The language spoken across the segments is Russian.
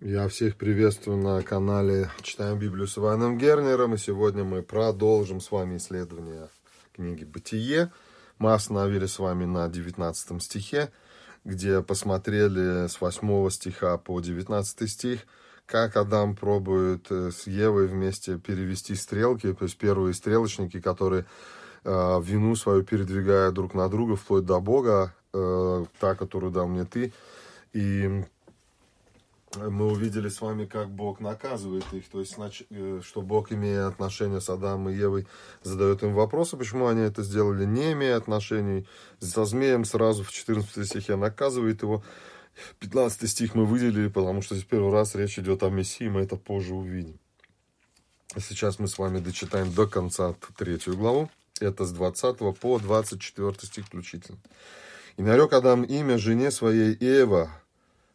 Я всех приветствую на канале Читаем Библию с Иваном Гернером. И сегодня мы продолжим с вами исследование книги «Бытие». Мы остановились с вами на 19 стихе, где посмотрели с 8 стиха по 19 стих, как Адам пробует э, с Евой вместе перевести стрелки, то есть первые стрелочники, которые э, вину свою передвигают друг на друга, вплоть до Бога, та, которую дал мне ты. И мы увидели с вами, как Бог наказывает их, то есть, э, что Бог, имея отношения с Адамом и Евой, задает им вопросы, почему они это сделали, не имея отношений со змеем, сразу в 14 стихе наказывает его. 15 стих мы выделили, потому что здесь первый раз речь идет о Мессии, мы это позже увидим. Сейчас мы с вами дочитаем до конца третью главу, это с 20 по 24 стих включительно. «И нарек Адам имя жене своей Ева,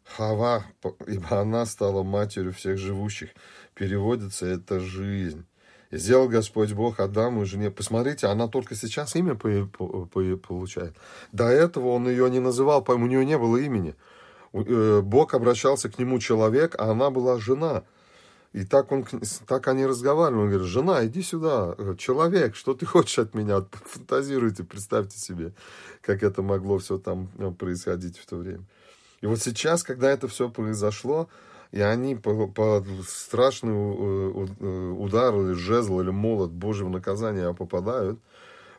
Хава, ибо она стала матерью всех живущих. Переводится это жизнь. И сделал Господь Бог Адаму и жене. Посмотрите, она только сейчас имя получает. До этого он ее не называл, у нее не было имени. Э, Бог обращался к нему человек, а она была жена. И так, он, так они разговаривали. Он говорит, жена, иди сюда, человек, что ты хочешь от меня? Фантазируйте, представьте себе, как это могло все там э, происходить в то время. И вот сейчас, когда это все произошло, и они по, по страшный э, э, удар или жезл или молот Божьего наказания попадают,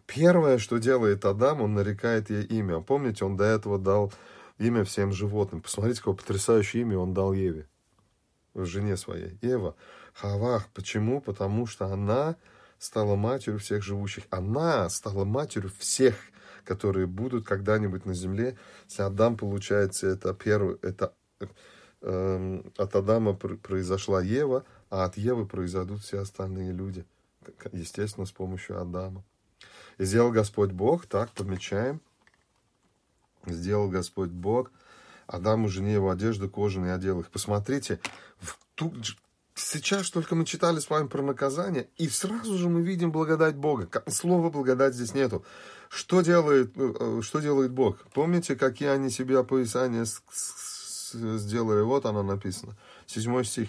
первое, что делает Адам, он нарекает ей имя. Помните, он до этого дал имя всем животным. Посмотрите, какое потрясающее имя он дал Еве, жене своей. Ева, Хавах. Почему? Потому что она стала матерью всех живущих. Она стала матерью всех которые будут когда-нибудь на земле. Если Адам, получается, это первый, это э, от Адама произошла Ева, а от Евы произойдут все остальные люди. Естественно, с помощью Адама. И сделал Господь Бог, так, помечаем. Сделал Господь Бог Адаму жене его одежды кожаные одел их. Посмотрите, в ту, сейчас только мы читали с вами про наказание, и сразу же мы видим благодать Бога. Слова благодать здесь нету. Что делает, э, что делает Бог? Помните, какие они себе описания сделали? Вот оно написано. Седьмой стих.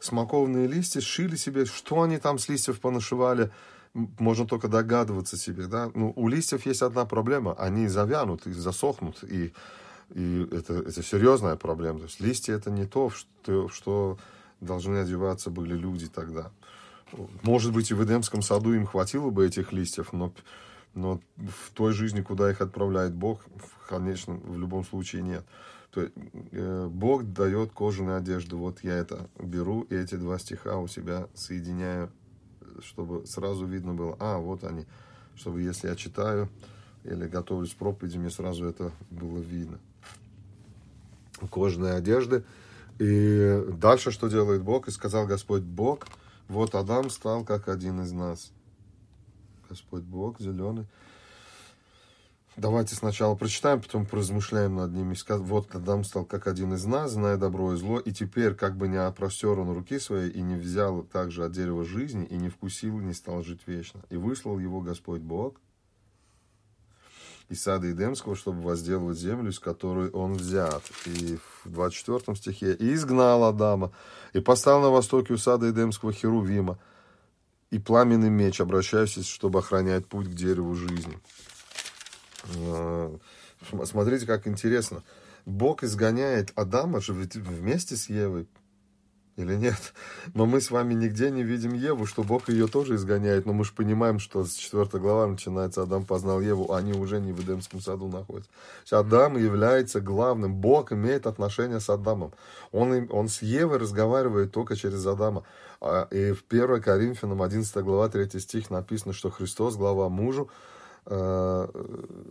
Смоковные листья сшили себе. Что они там с листьев понашивали? Можно только догадываться себе. Да? Ну, у листьев есть одна проблема. Они завянут и засохнут. И, и это, это серьезная проблема. То есть листья это не то, что, что должны одеваться были люди тогда. Может быть, и в Эдемском саду им хватило бы этих листьев, но, но в той жизни, куда их отправляет Бог, конечно, в любом случае нет. То есть, э, Бог дает кожаную одежду. Вот я это беру, и эти два стиха у себя соединяю, чтобы сразу видно было, а, вот они. Чтобы если я читаю или готовлюсь к проповеди, мне сразу это было видно. Кожаные одежды – и дальше что делает Бог? И сказал Господь Бог, вот Адам стал как один из нас. Господь Бог, зеленый. Давайте сначала прочитаем, потом поразмышляем над ними. Вот Адам стал как один из нас, зная добро и зло, и теперь как бы не опростер он руки свои, и не взял также от дерева жизни, и не вкусил, и не стал жить вечно. И выслал его Господь Бог из сада Эдемского, чтобы возделывать землю, из которой он взят. И в 24 стихе «И изгнал Адама, и поставил на востоке у сада Эдемского Херувима, и пламенный меч, обращающийся, чтобы охранять путь к дереву жизни». А, смотрите, как интересно. Бог изгоняет Адама же вместе с Евой или нет. Но мы с вами нигде не видим Еву, что Бог ее тоже изгоняет. Но мы же понимаем, что с 4 глава начинается Адам познал Еву, а они уже не в Эдемском саду находятся. Адам является главным. Бог имеет отношения с Адамом. Он, он с Евой разговаривает только через Адама. А, и в 1 Коринфянам 11 глава 3 стих написано, что Христос глава мужу, э,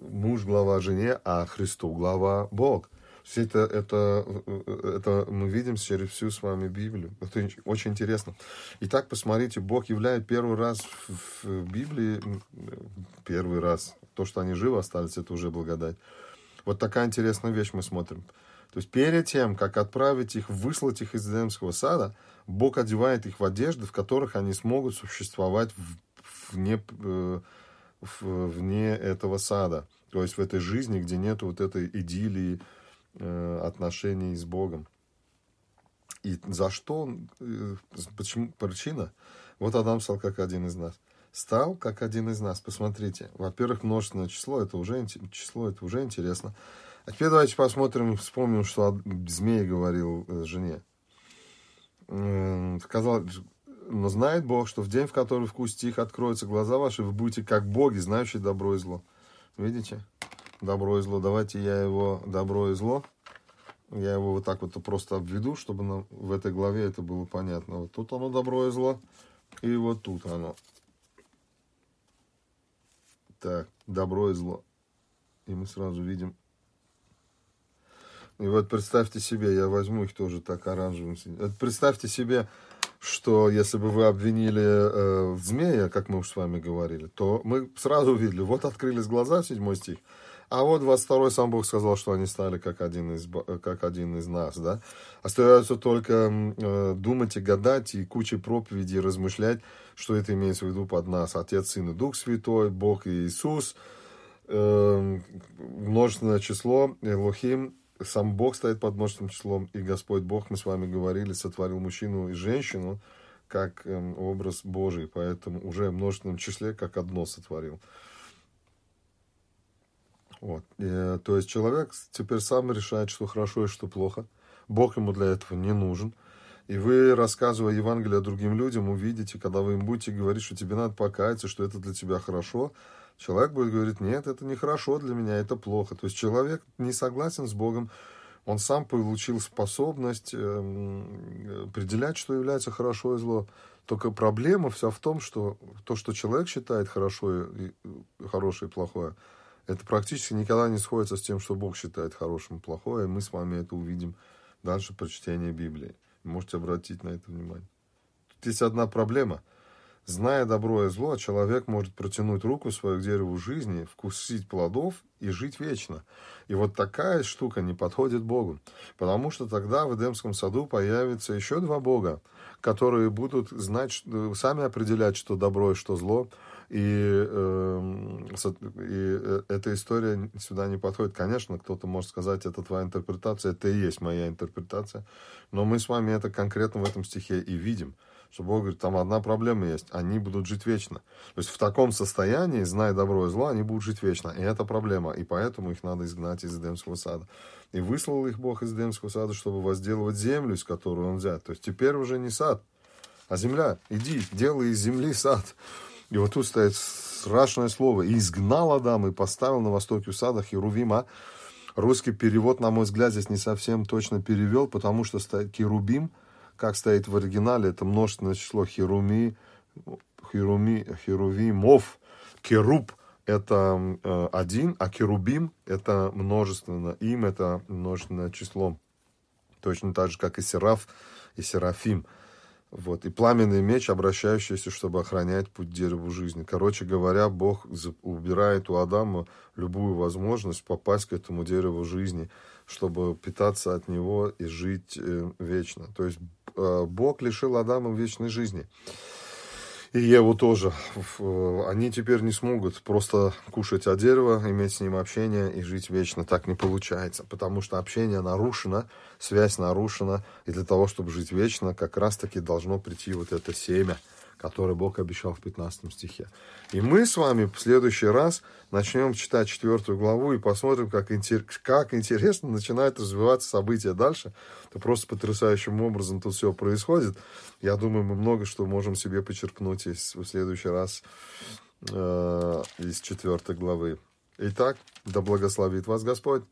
муж глава жене, а Христу глава Бог. Все это, это, это мы видим через всю с вами Библию. Это очень интересно. Итак, посмотрите, Бог являет первый раз в Библии, первый раз, то, что они живы остались, это уже благодать. Вот такая интересная вещь мы смотрим. То есть перед тем, как отправить их, выслать их из Эдемского сада, Бог одевает их в одежды, в которых они смогут существовать вне, э, вне этого сада. То есть в этой жизни, где нет вот этой идиллии, Э, отношений с Богом. И за что? Э, почему? Причина? Вот Адам стал как один из нас. Стал как один из нас. Посмотрите. Во-первых, множественное число, это уже, число, это уже интересно. А теперь давайте посмотрим, вспомним, что змей говорил э, жене. Сказал, но знает Бог, что в день, в который вкусите их, откроются глаза ваши, вы будете как боги, знающие добро и зло. Видите? Добро и зло. Давайте я его добро и зло. Я его вот так вот просто обведу, чтобы нам в этой главе это было понятно. Вот тут оно добро и зло. И вот тут оно. Так, добро и зло. И мы сразу видим. И вот представьте себе, я возьму их тоже так оранжевым. Представьте себе, что если бы вы обвинили э, змея, как мы уж с вами говорили, то мы сразу увидели, вот открылись глаза, седьмой стих, а вот 22 сам Бог сказал, что они стали как один из, как один из нас, да. Остается только э, думать и гадать, и кучей проповедей размышлять, что это имеется в виду под нас. Отец, Сын и Дух Святой, Бог и Иисус, э, множественное число, Элохим, сам Бог стоит под множественным числом, и Господь Бог, мы с вами говорили, сотворил мужчину и женщину, как э, образ Божий, поэтому уже в множественном числе как одно сотворил. Вот. И, э, то есть человек теперь сам решает, что хорошо и что плохо. Бог ему для этого не нужен. И вы, рассказывая Евангелие другим людям, увидите, когда вы им будете говорить, что тебе надо покаяться, что это для тебя хорошо, человек будет говорить, нет, это не хорошо для меня, это плохо. То есть человек не согласен с Богом, он сам получил способность эм, определять, что является хорошо и зло. Только проблема вся в том, что то, что человек считает хорошо и, хорошее и плохое, это практически никогда не сходится с тем, что Бог считает хорошим и плохое, и мы с вами это увидим дальше при чтении Библии. можете обратить на это внимание. Тут есть одна проблема. Зная добро и зло, человек может протянуть руку свою к дереву жизни, вкусить плодов и жить вечно. И вот такая штука не подходит Богу. Потому что тогда в Эдемском саду появится еще два Бога, которые будут знать, сами определять, что добро и что зло, и, эм, и э, эта история сюда не подходит. Конечно, кто-то может сказать, это твоя интерпретация, это и есть моя интерпретация. Но мы с вами это конкретно в этом стихе и видим. Что Бог говорит, там одна проблема есть, они будут жить вечно. То есть в таком состоянии, зная добро и зло, они будут жить вечно. И это проблема. И поэтому их надо изгнать из Эдемского сада. И выслал их Бог из Эдемского сада, чтобы возделывать землю, из которой он взят. То есть теперь уже не сад, а земля. Иди, делай из земли сад. И вот тут стоит страшное слово. «И изгнал Адам и поставил на востоке сада Херувима». Русский перевод, на мой взгляд, здесь не совсем точно перевел, потому что стоит Херубим, как стоит в оригинале, это множественное число Херуми, Херуми, Херувимов. Керуб – это э, один, а Керубим – это множественно. Им – это множественное число. Точно так же, как и Сераф и Серафим – вот, и пламенный меч, обращающийся, чтобы охранять путь дереву жизни. Короче говоря, Бог убирает у Адама любую возможность попасть к этому дереву жизни, чтобы питаться от него и жить э, вечно. То есть э, Бог лишил Адама вечной жизни и Еву тоже. Они теперь не смогут просто кушать от дерева, иметь с ним общение и жить вечно. Так не получается, потому что общение нарушено, связь нарушена, и для того, чтобы жить вечно, как раз-таки должно прийти вот это семя – который Бог обещал в 15 стихе. И мы с вами в следующий раз начнем читать четвертую главу и посмотрим, как, интер... как интересно начинают развиваться события дальше. Это просто потрясающим образом тут все происходит. Я думаю, мы много что можем себе почерпнуть из, в следующий раз э, из четвертой главы. Итак, да благословит вас Господь.